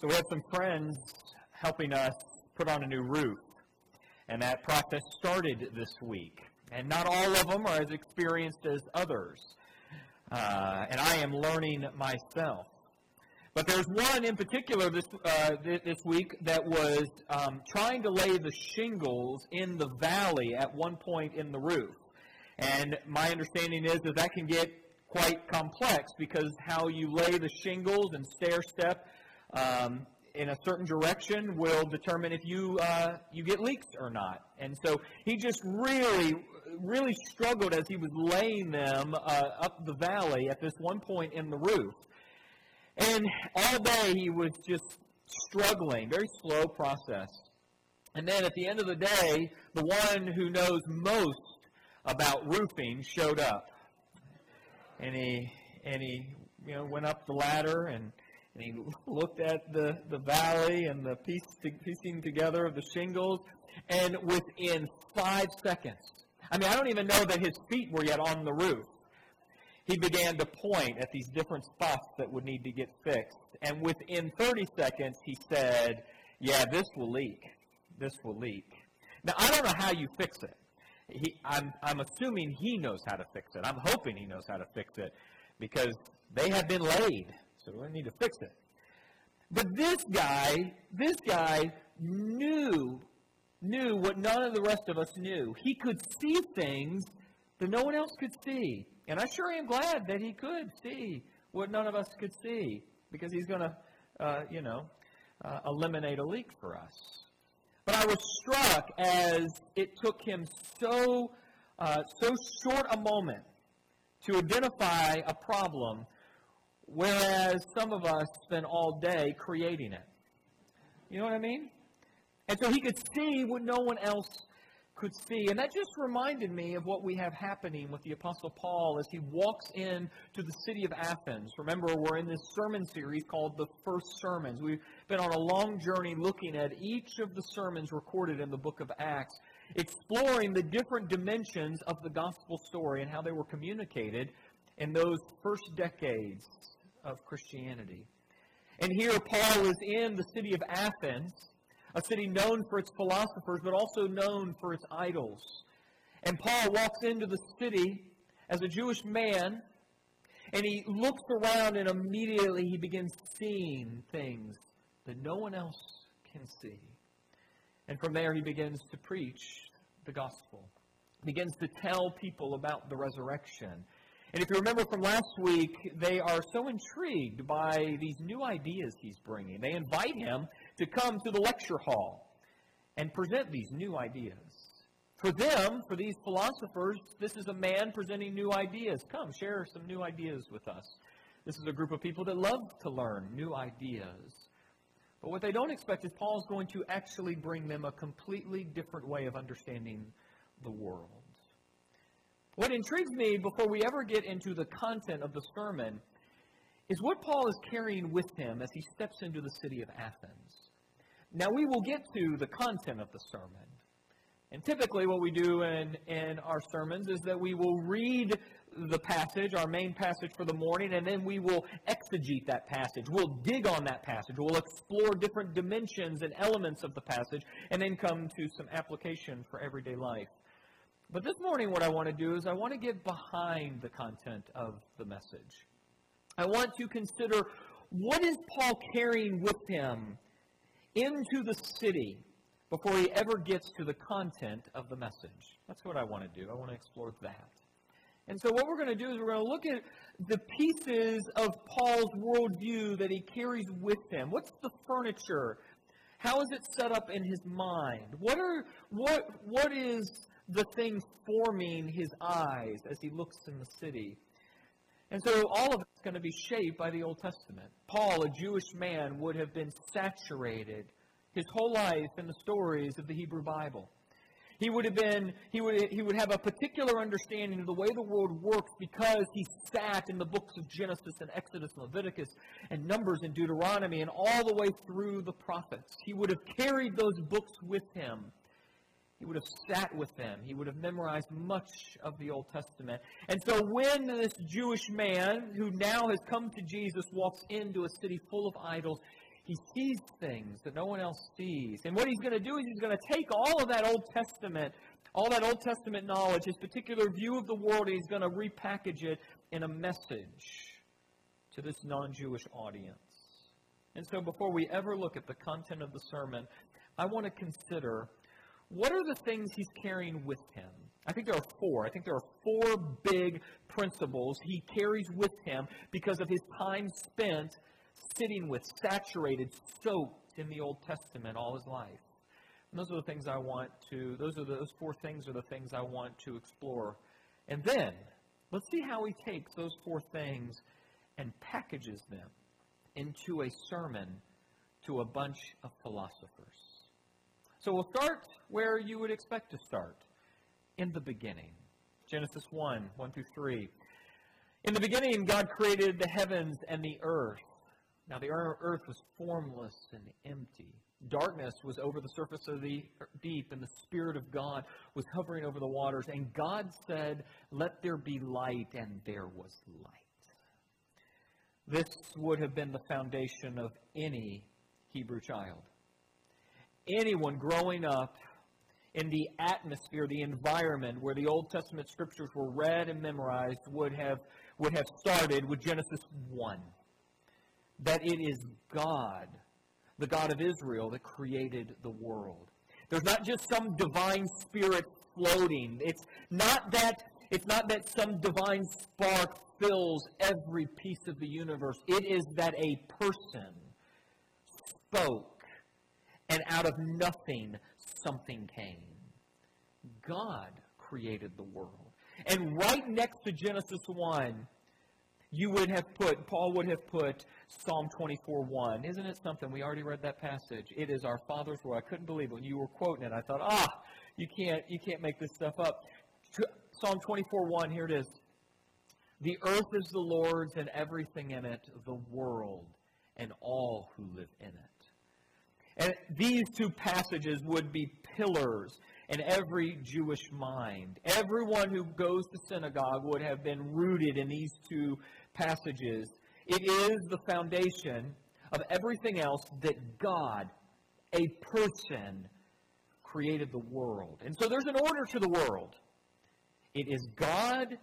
So we have some friends helping us put on a new roof. And that process started this week. And not all of them are as experienced as others. Uh, and I am learning myself. But there's one in particular this, uh, this week that was um, trying to lay the shingles in the valley at one point in the roof. And my understanding is that that can get quite complex because how you lay the shingles and stair step um, in a certain direction will determine if you uh, you get leaks or not. And so he just really really struggled as he was laying them uh, up the valley at this one point in the roof. And all day he was just struggling, very slow process. And then at the end of the day, the one who knows most about roofing showed up. And he and he you know went up the ladder and and he looked at the, the valley and the piece, piecing together of the shingles, and within five seconds, I mean, I don't even know that his feet were yet on the roof. He began to point at these different spots that would need to get fixed. And within 30 seconds, he said, Yeah, this will leak. This will leak. Now, I don't know how you fix it. He, I'm, I'm assuming he knows how to fix it. I'm hoping he knows how to fix it because they have been laid so we need to fix it. But this guy, this guy knew, knew what none of the rest of us knew. He could see things that no one else could see. And I sure am glad that he could see what none of us could see because he's going to, uh, you know, uh, eliminate a leak for us. But I was struck as it took him so, uh, so short a moment to identify a problem whereas some of us spend all day creating it. You know what I mean? And so he could see what no one else could see. And that just reminded me of what we have happening with the Apostle Paul as he walks in to the city of Athens. Remember, we're in this sermon series called The First Sermons. We've been on a long journey looking at each of the sermons recorded in the book of Acts, exploring the different dimensions of the gospel story and how they were communicated in those first decades of Christianity. And here Paul is in the city of Athens, a city known for its philosophers, but also known for its idols. And Paul walks into the city as a Jewish man, and he looks around, and immediately he begins seeing things that no one else can see. And from there, he begins to preach the gospel, begins to tell people about the resurrection and if you remember from last week, they are so intrigued by these new ideas he's bringing. They invite him to come to the lecture hall and present these new ideas. For them, for these philosophers, this is a man presenting new ideas. Come, share some new ideas with us. This is a group of people that love to learn new ideas. But what they don't expect is Paul's going to actually bring them a completely different way of understanding the world. What intrigues me before we ever get into the content of the sermon is what Paul is carrying with him as he steps into the city of Athens. Now, we will get to the content of the sermon. And typically, what we do in, in our sermons is that we will read the passage, our main passage for the morning, and then we will exegete that passage. We'll dig on that passage. We'll explore different dimensions and elements of the passage, and then come to some application for everyday life. But this morning, what I want to do is I want to get behind the content of the message. I want to consider what is Paul carrying with him into the city before he ever gets to the content of the message. That's what I want to do. I want to explore that. And so, what we're going to do is we're going to look at the pieces of Paul's worldview that he carries with him. What's the furniture? How is it set up in his mind? What are what what is the thing forming his eyes as he looks in the city. And so all of it's going to be shaped by the Old Testament. Paul, a Jewish man, would have been saturated his whole life in the stories of the Hebrew Bible. He would have been, he would, he would have a particular understanding of the way the world works because he sat in the books of Genesis and Exodus and Leviticus and Numbers and Deuteronomy and all the way through the prophets. He would have carried those books with him he would have sat with them. He would have memorized much of the Old Testament. And so when this Jewish man, who now has come to Jesus, walks into a city full of idols, he sees things that no one else sees. And what he's going to do is he's going to take all of that Old Testament, all that Old Testament knowledge, his particular view of the world, and he's going to repackage it in a message to this non Jewish audience. And so before we ever look at the content of the sermon, I want to consider what are the things he's carrying with him? I think there are four. I think there are four big principles he carries with him because of his time spent sitting with, saturated, soaked in the Old Testament all his life. And those are the things I want to, those are the, those four things are the things I want to explore. And then, let's see how he takes those four things and packages them into a sermon to a bunch of philosophers. So we'll start where you would expect to start in the beginning. Genesis 1 1 through 3. In the beginning, God created the heavens and the earth. Now, the earth was formless and empty. Darkness was over the surface of the deep, and the Spirit of God was hovering over the waters. And God said, Let there be light, and there was light. This would have been the foundation of any Hebrew child. Anyone growing up in the atmosphere, the environment where the Old Testament scriptures were read and memorized would have, would have started with Genesis 1 that it is God, the God of Israel, that created the world. There's not just some divine spirit floating. It's not that it's not that some divine spark fills every piece of the universe. It is that a person spoke and out of nothing something came. God created the world. And right next to Genesis 1, you would have put, Paul would have put Psalm 24 1. Isn't it something? We already read that passage. It is our Father's word. I couldn't believe it. When you were quoting it, I thought, ah, you can't, you can't make this stuff up. Psalm 24 1, here it is. The earth is the Lord's and everything in it, the world and all who live in it. And these two passages would be pillars in every Jewish mind. Everyone who goes to synagogue would have been rooted in these two passages. It is the foundation of everything else that God, a person, created the world. And so there's an order to the world. It is God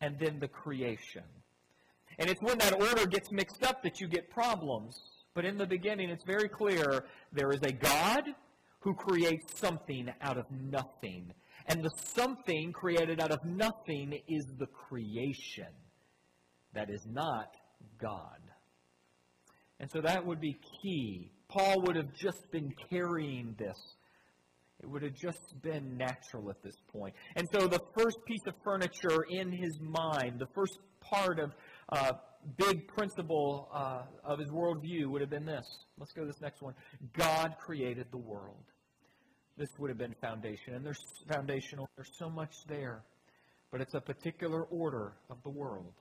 and then the creation. And it's when that order gets mixed up that you get problems. But in the beginning, it's very clear there is a God who creates something out of nothing. And the something created out of nothing is the creation that is not God. And so that would be key. Paul would have just been carrying this. It would have just been natural at this point. And so the first piece of furniture in his mind, the first part of uh, big principle uh, of his worldview would have been this. Let's go to this next one. God created the world. This would have been foundation. And there's foundational. There's so much there. But it's a particular order of the world.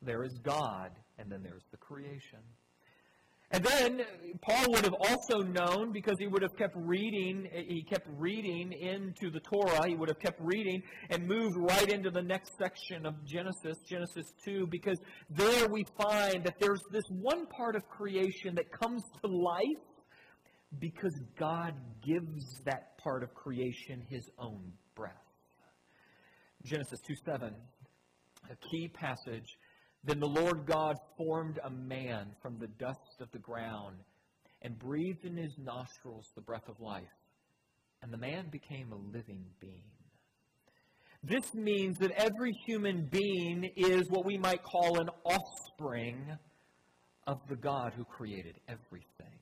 There is God, and then there's the creation. And then Paul would have also known because he would have kept reading, he kept reading into the Torah, he would have kept reading and moved right into the next section of Genesis, Genesis 2, because there we find that there's this one part of creation that comes to life because God gives that part of creation his own breath. Genesis 2 7, a key passage then the Lord God formed a man from the dust of the ground and breathed in his nostrils the breath of life, and the man became a living being. This means that every human being is what we might call an offspring of the God who created everything.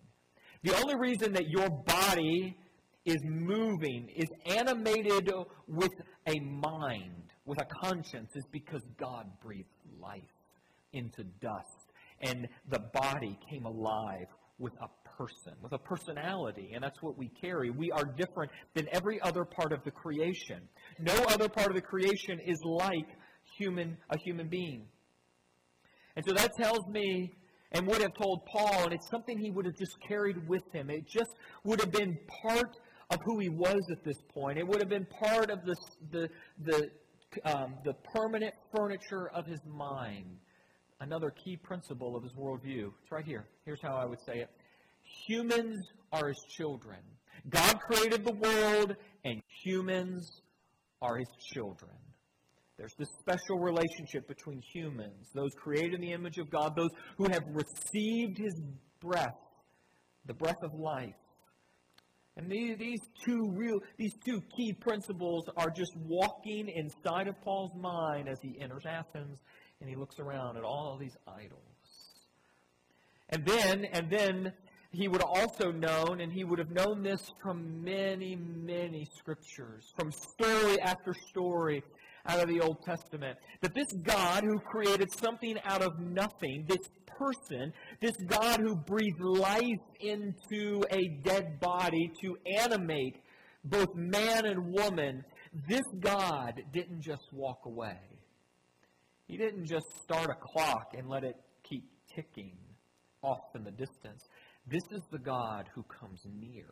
The only reason that your body is moving, is animated with a mind, with a conscience, is because God breathed life into dust. And the body came alive with a person, with a personality. And that's what we carry. We are different than every other part of the creation. No other part of the creation is like human, a human being. And so that tells me and would have told Paul, and it's something he would have just carried with him. It just would have been part of who he was at this point. It would have been part of the, the, the, um, the permanent furniture of his mind another key principle of his worldview. It's right here. Here's how I would say it Humans are his children. God created the world, and humans are his children. There's this special relationship between humans, those created in the image of God, those who have received his breath, the breath of life. And these, two real, these two key principles are just walking inside of Paul's mind as he enters Athens and he looks around at all these idols. And then, and then he would also known, and he would have known this from many, many scriptures, from story after story out of the Old Testament, that this God who created something out of nothing, this person, this God who breathed life into a dead body to animate both man and woman, this God didn't just walk away. He didn't just start a clock and let it keep ticking off in the distance. This is the God who comes near.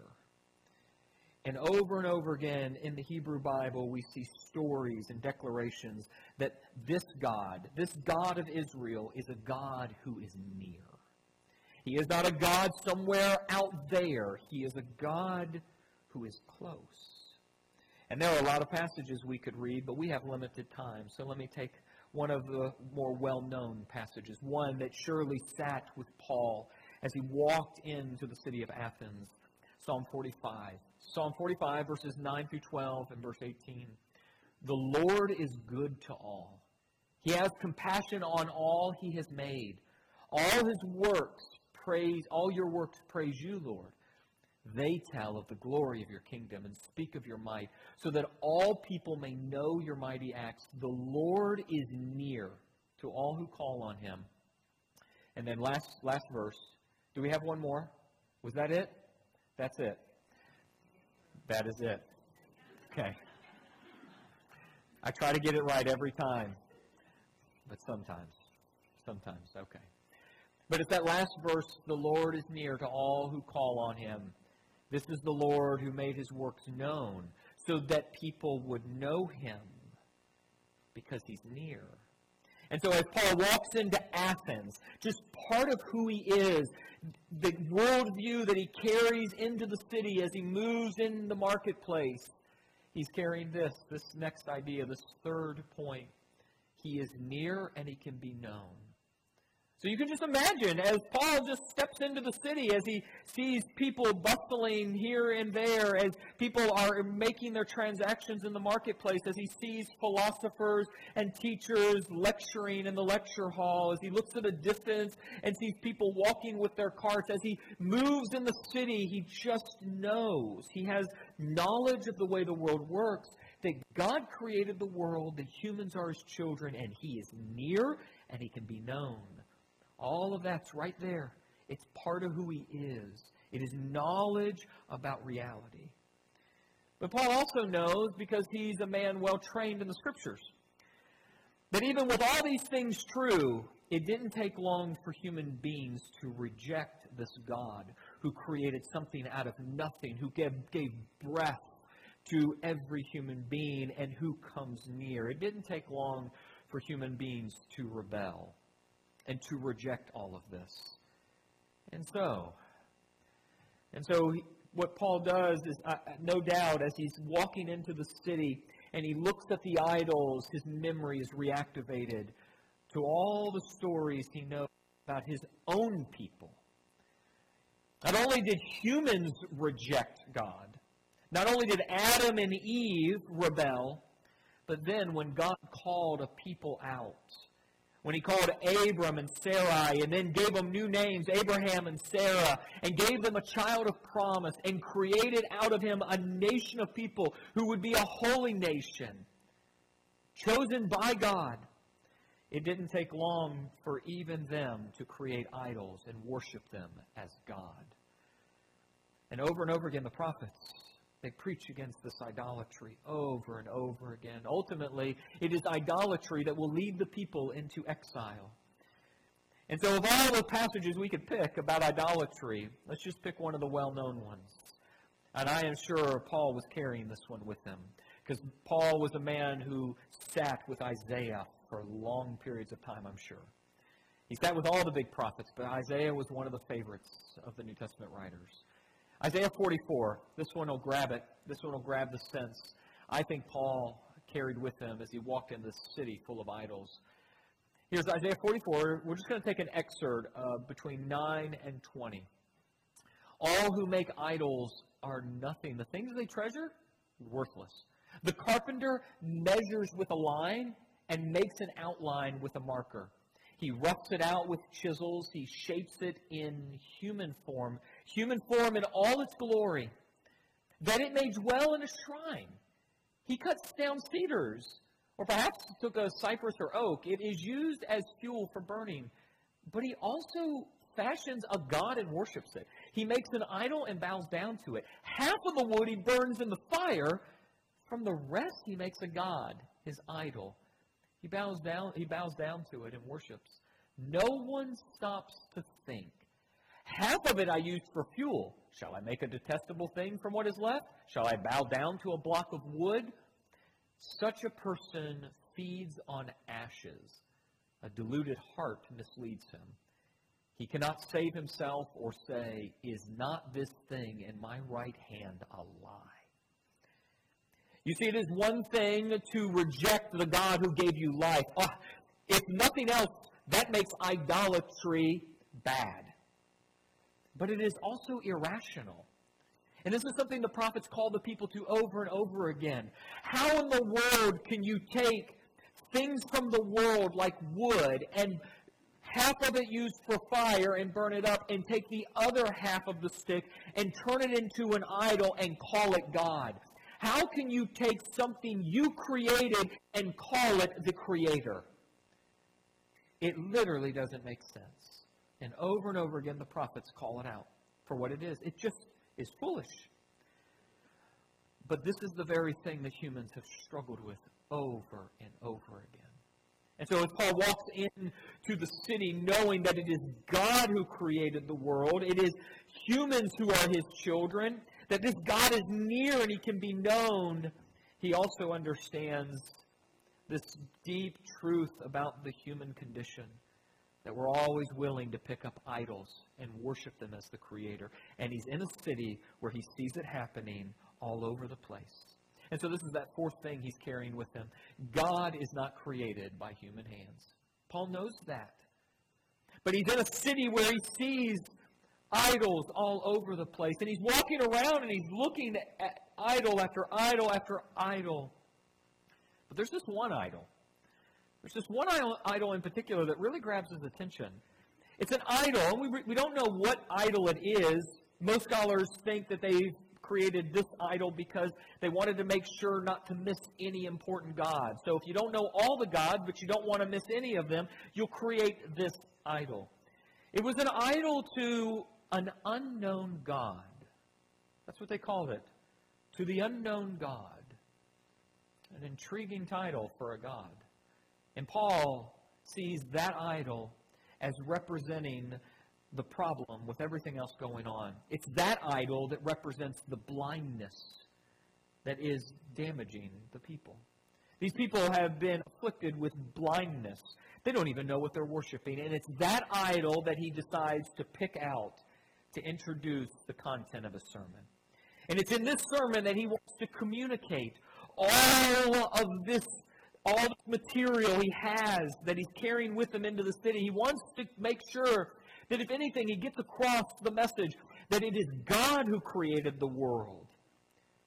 And over and over again in the Hebrew Bible, we see stories and declarations that this God, this God of Israel, is a God who is near. He is not a God somewhere out there. He is a God who is close. And there are a lot of passages we could read, but we have limited time. So let me take one of the more well known passages, one that surely sat with Paul as he walked into the city of Athens. Psalm 45. Psalm 45, verses 9 through 12 and verse 18. The Lord is good to all. He has compassion on all he has made. All his works praise, all your works praise you, Lord. They tell of the glory of your kingdom and speak of your might, so that all people may know your mighty acts. The Lord is near to all who call on him. And then last last verse. Do we have one more? Was that it? That's it. That is it. Okay. I try to get it right every time, but sometimes. Sometimes, okay. But it's that last verse the Lord is near to all who call on him. This is the Lord who made his works known so that people would know him because he's near. And so as Paul walks into Athens, just part of who he is, the worldview that he carries into the city as he moves in the marketplace, he's carrying this, this next idea, this third point. He is near and he can be known. So you can just imagine as Paul just steps into the city, as he sees people bustling here and there, as people are making their transactions in the marketplace, as he sees philosophers and teachers lecturing in the lecture hall, as he looks at a distance and sees people walking with their carts, as he moves in the city, he just knows. He has knowledge of the way the world works, that God created the world, that humans are his children, and he is near and he can be known. All of that's right there. It's part of who he is. It is knowledge about reality. But Paul also knows, because he's a man well trained in the scriptures, that even with all these things true, it didn't take long for human beings to reject this God who created something out of nothing, who gave, gave breath to every human being, and who comes near. It didn't take long for human beings to rebel and to reject all of this. And so, and so what Paul does is, uh, no doubt, as he's walking into the city and he looks at the idols, his memory is reactivated to all the stories he knows about his own people. Not only did humans reject God, not only did Adam and Eve rebel, but then when God called a people out, when he called Abram and Sarai and then gave them new names, Abraham and Sarah, and gave them a child of promise and created out of him a nation of people who would be a holy nation, chosen by God. It didn't take long for even them to create idols and worship them as God. And over and over again, the prophets they preach against this idolatry over and over again. Ultimately, it is idolatry that will lead the people into exile. And so, of all the passages we could pick about idolatry, let's just pick one of the well known ones. And I am sure Paul was carrying this one with him. Because Paul was a man who sat with Isaiah for long periods of time, I'm sure. He sat with all the big prophets, but Isaiah was one of the favorites of the New Testament writers. Isaiah 44, this one will grab it. This one will grab the sense I think Paul carried with him as he walked in this city full of idols. Here's Isaiah 44. We're just going to take an excerpt uh, between 9 and 20. All who make idols are nothing. The things they treasure, worthless. The carpenter measures with a line and makes an outline with a marker. He roughs it out with chisels. He shapes it in human form, human form in all its glory, that it may dwell in a shrine. He cuts down cedars, or perhaps took a cypress or oak. It is used as fuel for burning. But he also fashions a god and worships it. He makes an idol and bows down to it. Half of the wood he burns in the fire. From the rest he makes a god, his idol. He bows down, he bows down to it and worships. No one stops to think. Half of it I used for fuel. Shall I make a detestable thing from what is left? Shall I bow down to a block of wood? Such a person feeds on ashes. A deluded heart misleads him. He cannot save himself or say, Is not this thing in my right hand a lie? You see, it is one thing to reject the God who gave you life. Oh, if nothing else, that makes idolatry bad. But it is also irrational. And this is something the prophets call the people to over and over again. How in the world can you take things from the world like wood and half of it used for fire and burn it up, and take the other half of the stick and turn it into an idol and call it God? How can you take something you created and call it the Creator? It literally doesn't make sense. And over and over again, the prophets call it out for what it is. It just is foolish. But this is the very thing that humans have struggled with over and over again. And so as Paul walks into the city knowing that it is God who created the world, it is humans who are his children, that this God is near and he can be known, he also understands this deep truth about the human condition that we're always willing to pick up idols and worship them as the creator. And he's in a city where he sees it happening all over the place. And so this is that fourth thing he's carrying with him. God is not created by human hands. Paul knows that. But he's in a city where he sees idols all over the place. And he's walking around and he's looking at idol after idol after idol. But there's this one idol. There's this one idol in particular that really grabs his attention. It's an idol, and we, we don't know what idol it is. Most scholars think that they created this idol because they wanted to make sure not to miss any important gods. So if you don't know all the gods, but you don't want to miss any of them, you'll create this idol. It was an idol to an unknown God. That's what they called it. To the unknown God. An intriguing title for a God. And Paul sees that idol as representing the problem with everything else going on. It's that idol that represents the blindness that is damaging the people. These people have been afflicted with blindness. They don't even know what they're worshiping. And it's that idol that he decides to pick out to introduce the content of a sermon. And it's in this sermon that he wants to communicate all of this all the material he has that he's carrying with him into the city. He wants to make sure that if anything, he gets across the message that it is God who created the world.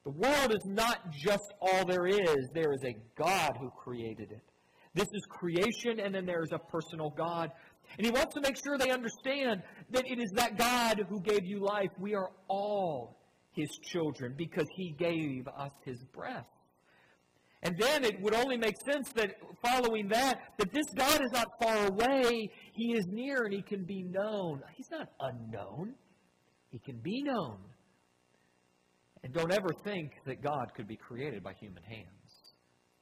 The world is not just all there is, there is a God who created it. This is creation, and then there is a personal God. And he wants to make sure they understand that it is that God who gave you life. We are all his children because he gave us his breath. And then it would only make sense that following that, that this God is not far away. He is near and he can be known. He's not unknown. He can be known. And don't ever think that God could be created by human hands.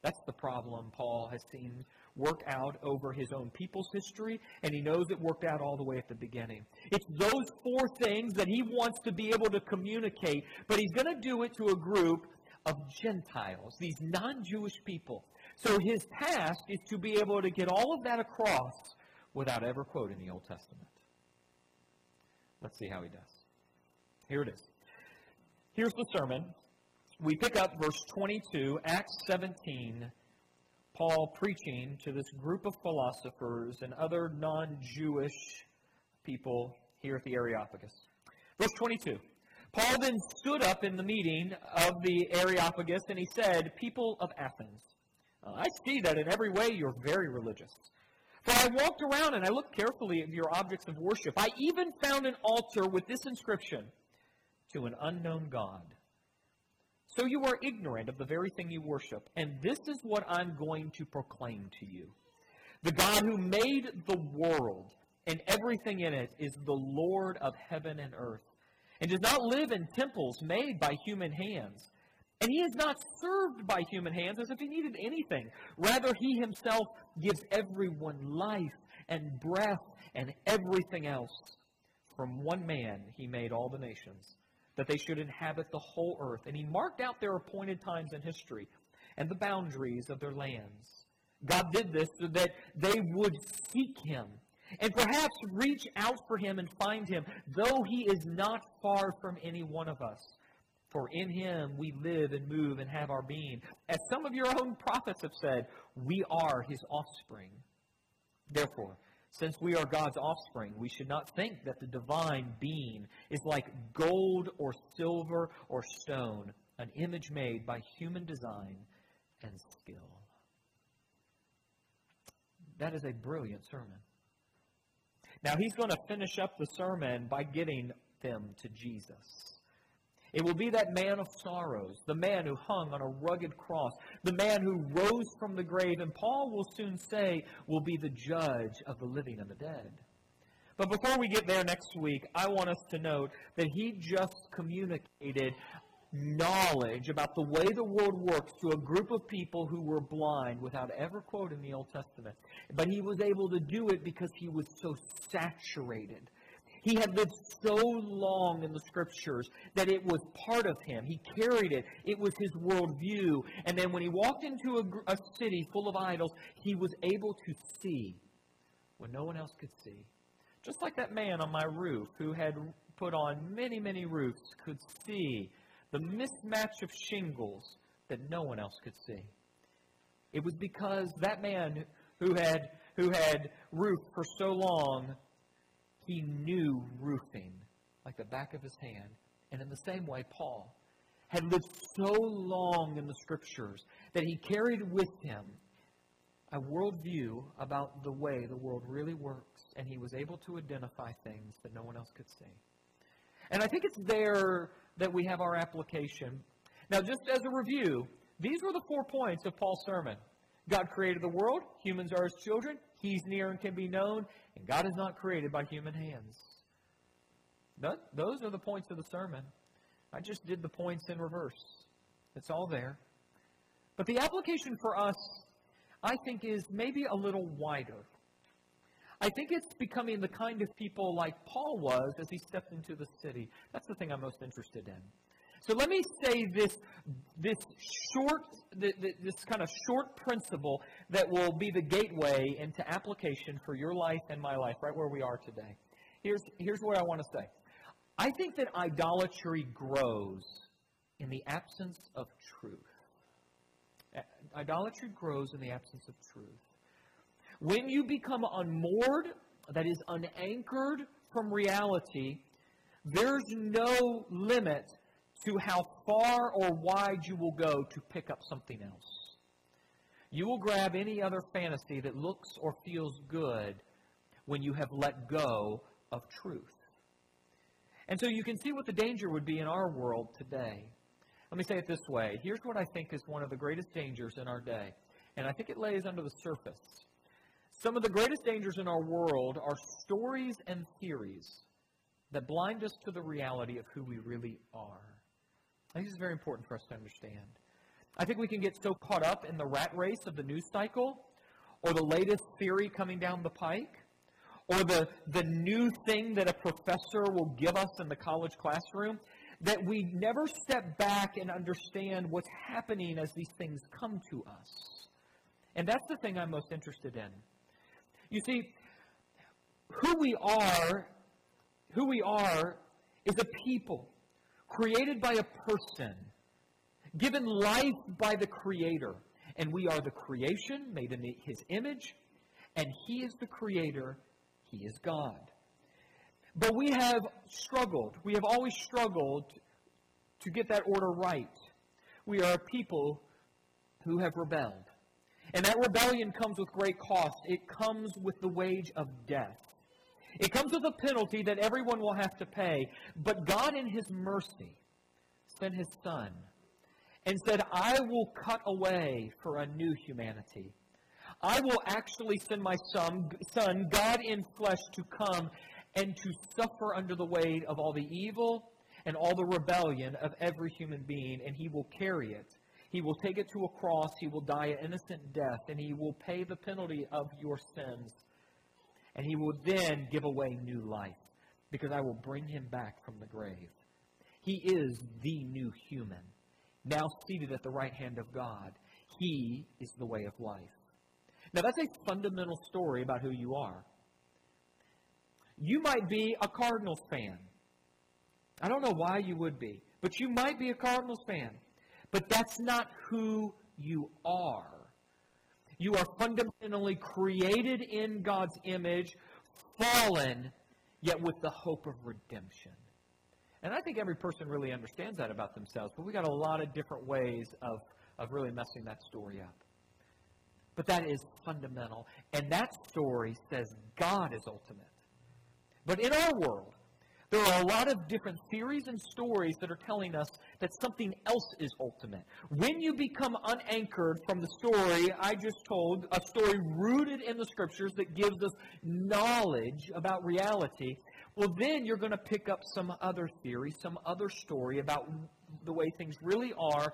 That's the problem Paul has seen work out over his own people's history, and he knows it worked out all the way at the beginning. It's those four things that he wants to be able to communicate, but he's going to do it to a group of Gentiles, these non Jewish people. So his task is to be able to get all of that across without ever quoting the Old Testament. Let's see how he does. Here it is. Here's the sermon. We pick up verse 22, Acts 17, Paul preaching to this group of philosophers and other non Jewish people here at the Areopagus. Verse 22. Paul then stood up in the meeting of the Areopagus and he said, People of Athens, uh, I see that in every way you're very religious. For I walked around and I looked carefully at your objects of worship. I even found an altar with this inscription To an unknown God. So you are ignorant of the very thing you worship. And this is what I'm going to proclaim to you. The God who made the world and everything in it is the Lord of heaven and earth, and does not live in temples made by human hands. And he is not served by human hands as if he needed anything. Rather, he himself gives everyone life and breath and everything else. From one man he made all the nations, that they should inhabit the whole earth. And he marked out their appointed times in history and the boundaries of their lands. God did this so that they would seek him and perhaps reach out for him and find him, though he is not far from any one of us. For in him we live and move and have our being. As some of your own prophets have said, we are his offspring. Therefore, since we are God's offspring, we should not think that the divine being is like gold or silver or stone, an image made by human design and skill. That is a brilliant sermon. Now, he's going to finish up the sermon by getting them to Jesus. It will be that man of sorrows, the man who hung on a rugged cross, the man who rose from the grave, and Paul will soon say will be the judge of the living and the dead. But before we get there next week, I want us to note that he just communicated knowledge about the way the world works to a group of people who were blind without ever quoting the Old Testament. But he was able to do it because he was so saturated. He had lived so long in the scriptures that it was part of him. He carried it. It was his worldview. And then when he walked into a, a city full of idols, he was able to see when no one else could see. Just like that man on my roof who had put on many, many roofs could see the mismatch of shingles that no one else could see. It was because that man who had who had roofed for so long, he knew roofing like the back of his hand. And in the same way, Paul had lived so long in the scriptures that he carried with him a worldview about the way the world really works, and he was able to identify things that no one else could see. And I think it's there that we have our application. Now, just as a review, these were the four points of Paul's sermon. God created the world, humans are his children, he's near and can be known, and God is not created by human hands. Those are the points of the sermon. I just did the points in reverse. It's all there. But the application for us, I think, is maybe a little wider. I think it's becoming the kind of people like Paul was as he stepped into the city. That's the thing I'm most interested in. So let me say this, this short, this kind of short principle that will be the gateway into application for your life and my life, right where we are today. Here's, here's what I want to say. I think that idolatry grows in the absence of truth. Idolatry grows in the absence of truth. When you become unmoored, that is unanchored from reality, there's no limit to how far or wide you will go to pick up something else. You will grab any other fantasy that looks or feels good when you have let go of truth. And so you can see what the danger would be in our world today. Let me say it this way. Here's what I think is one of the greatest dangers in our day. And I think it lays under the surface. Some of the greatest dangers in our world are stories and theories that blind us to the reality of who we really are. I think this is very important for us to understand. I think we can get so caught up in the rat race of the news cycle or the latest theory coming down the pike or the, the new thing that a professor will give us in the college classroom that we never step back and understand what's happening as these things come to us. And that's the thing I'm most interested in. You see, who we are, who we are is a people created by a person, given life by the Creator. And we are the creation made in His image, and He is the Creator. He is God. But we have struggled. We have always struggled to get that order right. We are a people who have rebelled. And that rebellion comes with great cost. It comes with the wage of death. It comes with a penalty that everyone will have to pay. But God, in His mercy, sent His Son and said, I will cut away for a new humanity. I will actually send my son, son, God in flesh, to come and to suffer under the weight of all the evil and all the rebellion of every human being, and he will carry it. He will take it to a cross. He will die an innocent death, and he will pay the penalty of your sins. And he will then give away new life, because I will bring him back from the grave. He is the new human, now seated at the right hand of God. He is the way of life. Now, that's a fundamental story about who you are. You might be a Cardinals fan. I don't know why you would be, but you might be a Cardinals fan. But that's not who you are. You are fundamentally created in God's image, fallen, yet with the hope of redemption. And I think every person really understands that about themselves, but we got a lot of different ways of, of really messing that story up. But that is fundamental. And that story says God is ultimate. But in our world, there are a lot of different theories and stories that are telling us that something else is ultimate. When you become unanchored from the story I just told, a story rooted in the scriptures that gives us knowledge about reality, well, then you're going to pick up some other theory, some other story about the way things really are.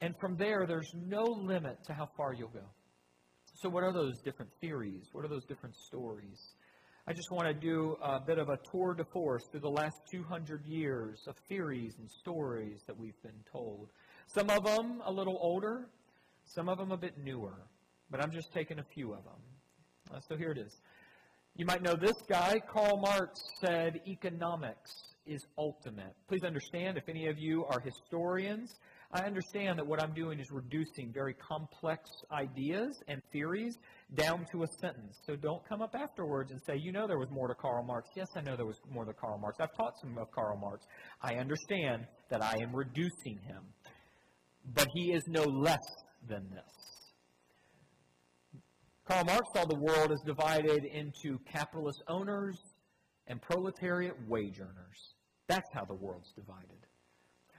And from there, there's no limit to how far you'll go. So, what are those different theories? What are those different stories? I just want to do a bit of a tour de force through the last 200 years of theories and stories that we've been told. Some of them a little older, some of them a bit newer, but I'm just taking a few of them. Uh, so here it is. You might know this guy, Karl Marx, said economics is ultimate. Please understand, if any of you are historians, I understand that what I'm doing is reducing very complex ideas and theories down to a sentence. So don't come up afterwards and say, you know there was more to Karl Marx. Yes, I know there was more to Karl Marx. I've taught some of Karl Marx. I understand that I am reducing him. But he is no less than this. Karl Marx saw the world as divided into capitalist owners and proletariat wage earners. That's how the world's divided.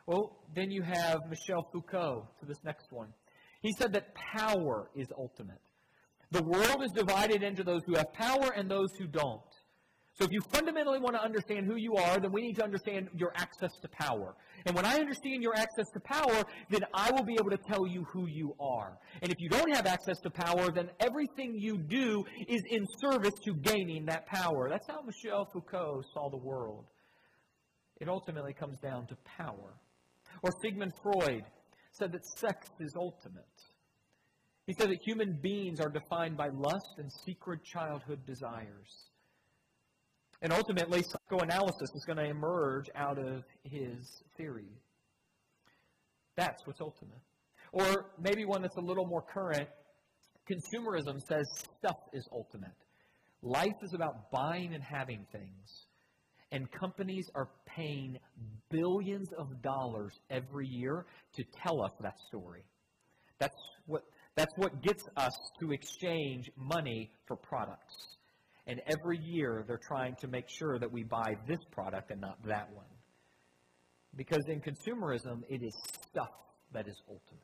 Well, then you have Michel Foucault to this next one. He said that power is ultimate. The world is divided into those who have power and those who don't. So if you fundamentally want to understand who you are, then we need to understand your access to power. And when I understand your access to power, then I will be able to tell you who you are. And if you don't have access to power, then everything you do is in service to gaining that power. That's how Michel Foucault saw the world. It ultimately comes down to power. Or Sigmund Freud said that sex is ultimate. He said that human beings are defined by lust and secret childhood desires. And ultimately, psychoanalysis is going to emerge out of his theory. That's what's ultimate. Or maybe one that's a little more current consumerism says stuff is ultimate. Life is about buying and having things. And companies are paying billions of dollars every year to tell us that story. That's what that's what gets us to exchange money for products. And every year they're trying to make sure that we buy this product and not that one. Because in consumerism, it is stuff that is ultimate.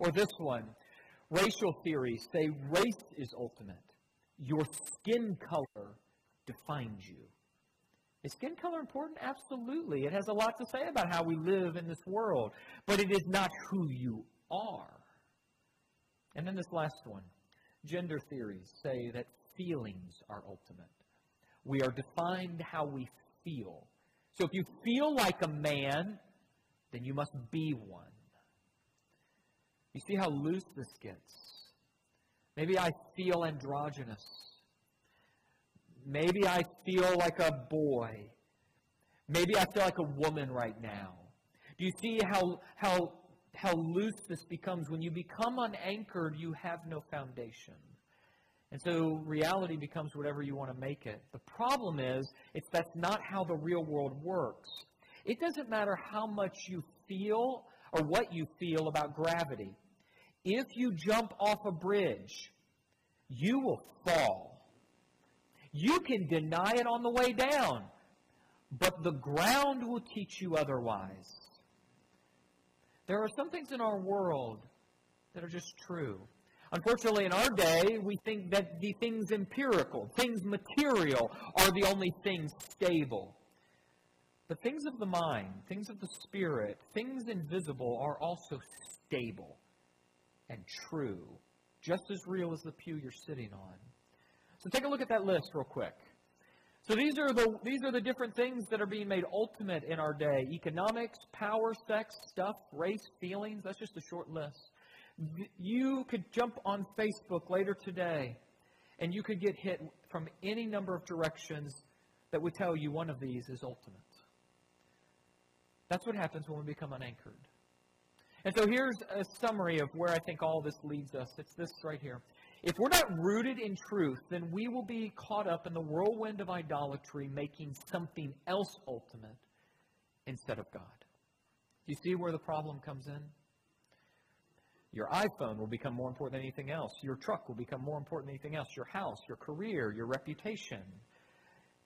Or this one racial theories say race is ultimate. Your skin color defines you. Is skin color important? Absolutely. It has a lot to say about how we live in this world. But it is not who you are. And then this last one gender theories say that feelings are ultimate. We are defined how we feel. So if you feel like a man, then you must be one. You see how loose this gets. Maybe I feel androgynous. Maybe I feel like a boy. Maybe I feel like a woman right now. Do you see how, how, how loose this becomes? When you become unanchored, you have no foundation. And so reality becomes whatever you want to make it. The problem is, it's that's not how the real world works. It doesn't matter how much you feel or what you feel about gravity. If you jump off a bridge, you will fall. You can deny it on the way down, but the ground will teach you otherwise. There are some things in our world that are just true. Unfortunately, in our day, we think that the things empirical, things material, are the only things stable. But things of the mind, things of the spirit, things invisible are also stable and true, just as real as the pew you're sitting on. So take a look at that list real quick. So these are the these are the different things that are being made ultimate in our day: economics, power, sex, stuff, race, feelings. That's just a short list. You could jump on Facebook later today, and you could get hit from any number of directions that would tell you one of these is ultimate. That's what happens when we become unanchored. And so here's a summary of where I think all this leads us. It's this right here. If we're not rooted in truth, then we will be caught up in the whirlwind of idolatry, making something else ultimate instead of God. You see where the problem comes in? Your iPhone will become more important than anything else. Your truck will become more important than anything else. Your house, your career, your reputation,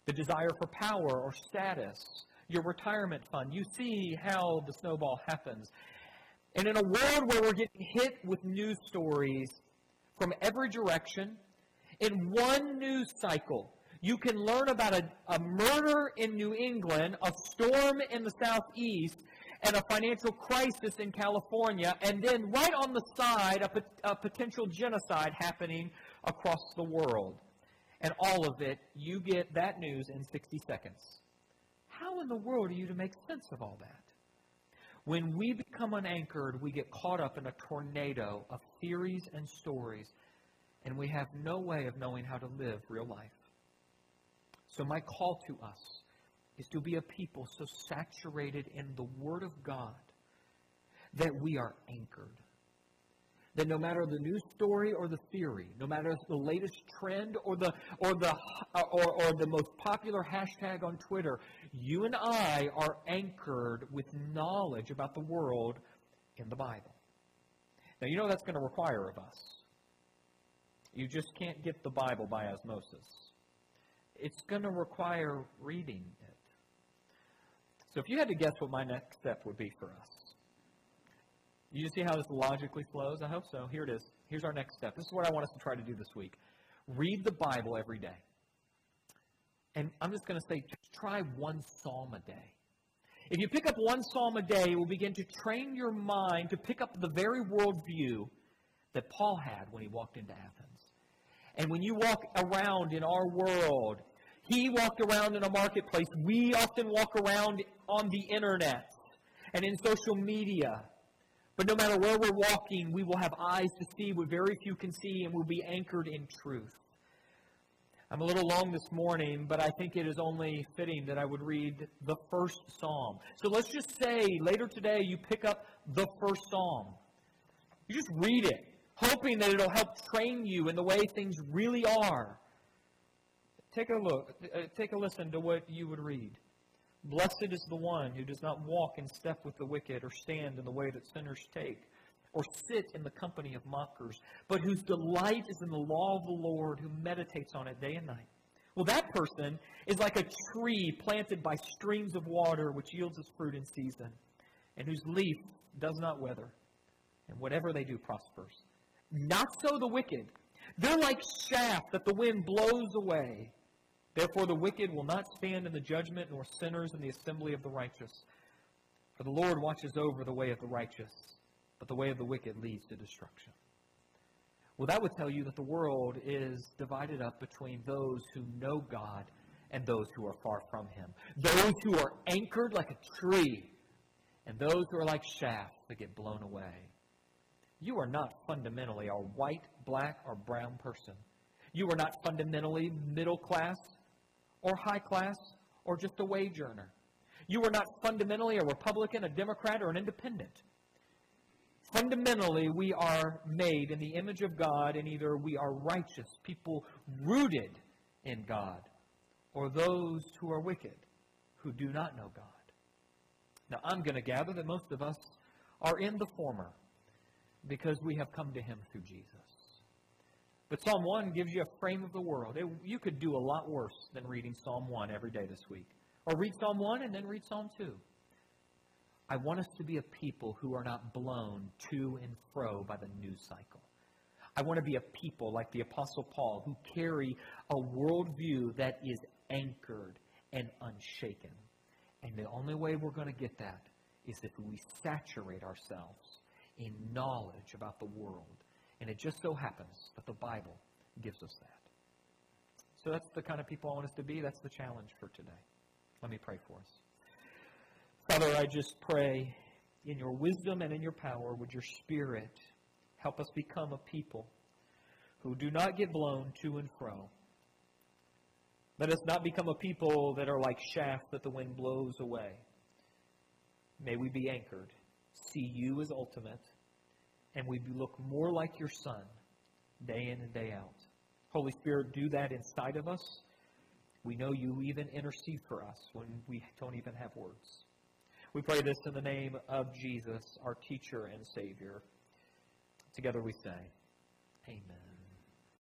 the desire for power or status, your retirement fund. You see how the snowball happens. And in a world where we're getting hit with news stories from every direction. In one news cycle, you can learn about a, a murder in New England, a storm in the southeast, and a financial crisis in California, and then right on the side, a, a potential genocide happening across the world. And all of it, you get that news in 60 seconds. How in the world are you to make sense of all that? When we become unanchored, we get caught up in a tornado of theories and stories, and we have no way of knowing how to live real life. So, my call to us is to be a people so saturated in the Word of God that we are anchored that no matter the news story or the theory, no matter the latest trend or the or the uh, or, or the most popular hashtag on Twitter, you and I are anchored with knowledge about the world in the Bible. Now you know that's going to require of us. You just can't get the Bible by osmosis. It's going to require reading it. So if you had to guess what my next step would be for us, you see how this logically flows? I hope so. Here it is. Here's our next step. This is what I want us to try to do this week. Read the Bible every day. And I'm just going to say, just try one psalm a day. If you pick up one psalm a day, it will begin to train your mind to pick up the very worldview that Paul had when he walked into Athens. And when you walk around in our world, he walked around in a marketplace. We often walk around on the internet and in social media. But no matter where we're walking, we will have eyes to see what very few can see, and we'll be anchored in truth. I'm a little long this morning, but I think it is only fitting that I would read the first psalm. So let's just say later today you pick up the first psalm. You just read it, hoping that it'll help train you in the way things really are. Take a look, uh, take a listen to what you would read. Blessed is the one who does not walk in step with the wicked, or stand in the way that sinners take, or sit in the company of mockers, but whose delight is in the law of the Lord, who meditates on it day and night. Well, that person is like a tree planted by streams of water, which yields its fruit in season, and whose leaf does not wither, and whatever they do prospers. Not so the wicked. They're like chaff that the wind blows away. Therefore, the wicked will not stand in the judgment, nor sinners in the assembly of the righteous. For the Lord watches over the way of the righteous, but the way of the wicked leads to destruction. Well, that would tell you that the world is divided up between those who know God and those who are far from Him. Those who are anchored like a tree, and those who are like shafts that get blown away. You are not fundamentally a white, black, or brown person. You are not fundamentally middle class or high class or just a wage earner. You are not fundamentally a Republican, a Democrat, or an independent. Fundamentally, we are made in the image of God, and either we are righteous, people rooted in God, or those who are wicked, who do not know God. Now, I'm going to gather that most of us are in the former because we have come to Him through Jesus. But Psalm 1 gives you a frame of the world. It, you could do a lot worse than reading Psalm 1 every day this week. Or read Psalm 1 and then read Psalm 2. I want us to be a people who are not blown to and fro by the news cycle. I want to be a people like the Apostle Paul who carry a worldview that is anchored and unshaken. And the only way we're going to get that is if we saturate ourselves in knowledge about the world. And it just so happens that the Bible gives us that. So that's the kind of people I want us to be. That's the challenge for today. Let me pray for us. Father, I just pray in your wisdom and in your power, would your Spirit help us become a people who do not get blown to and fro. Let us not become a people that are like chaff that the wind blows away. May we be anchored, see you as ultimate, and we look more like your Son day in and day out. Holy Spirit, do that inside of us. We know you even intercede for us when we don't even have words. We pray this in the name of Jesus, our teacher and Savior. Together we say, Amen.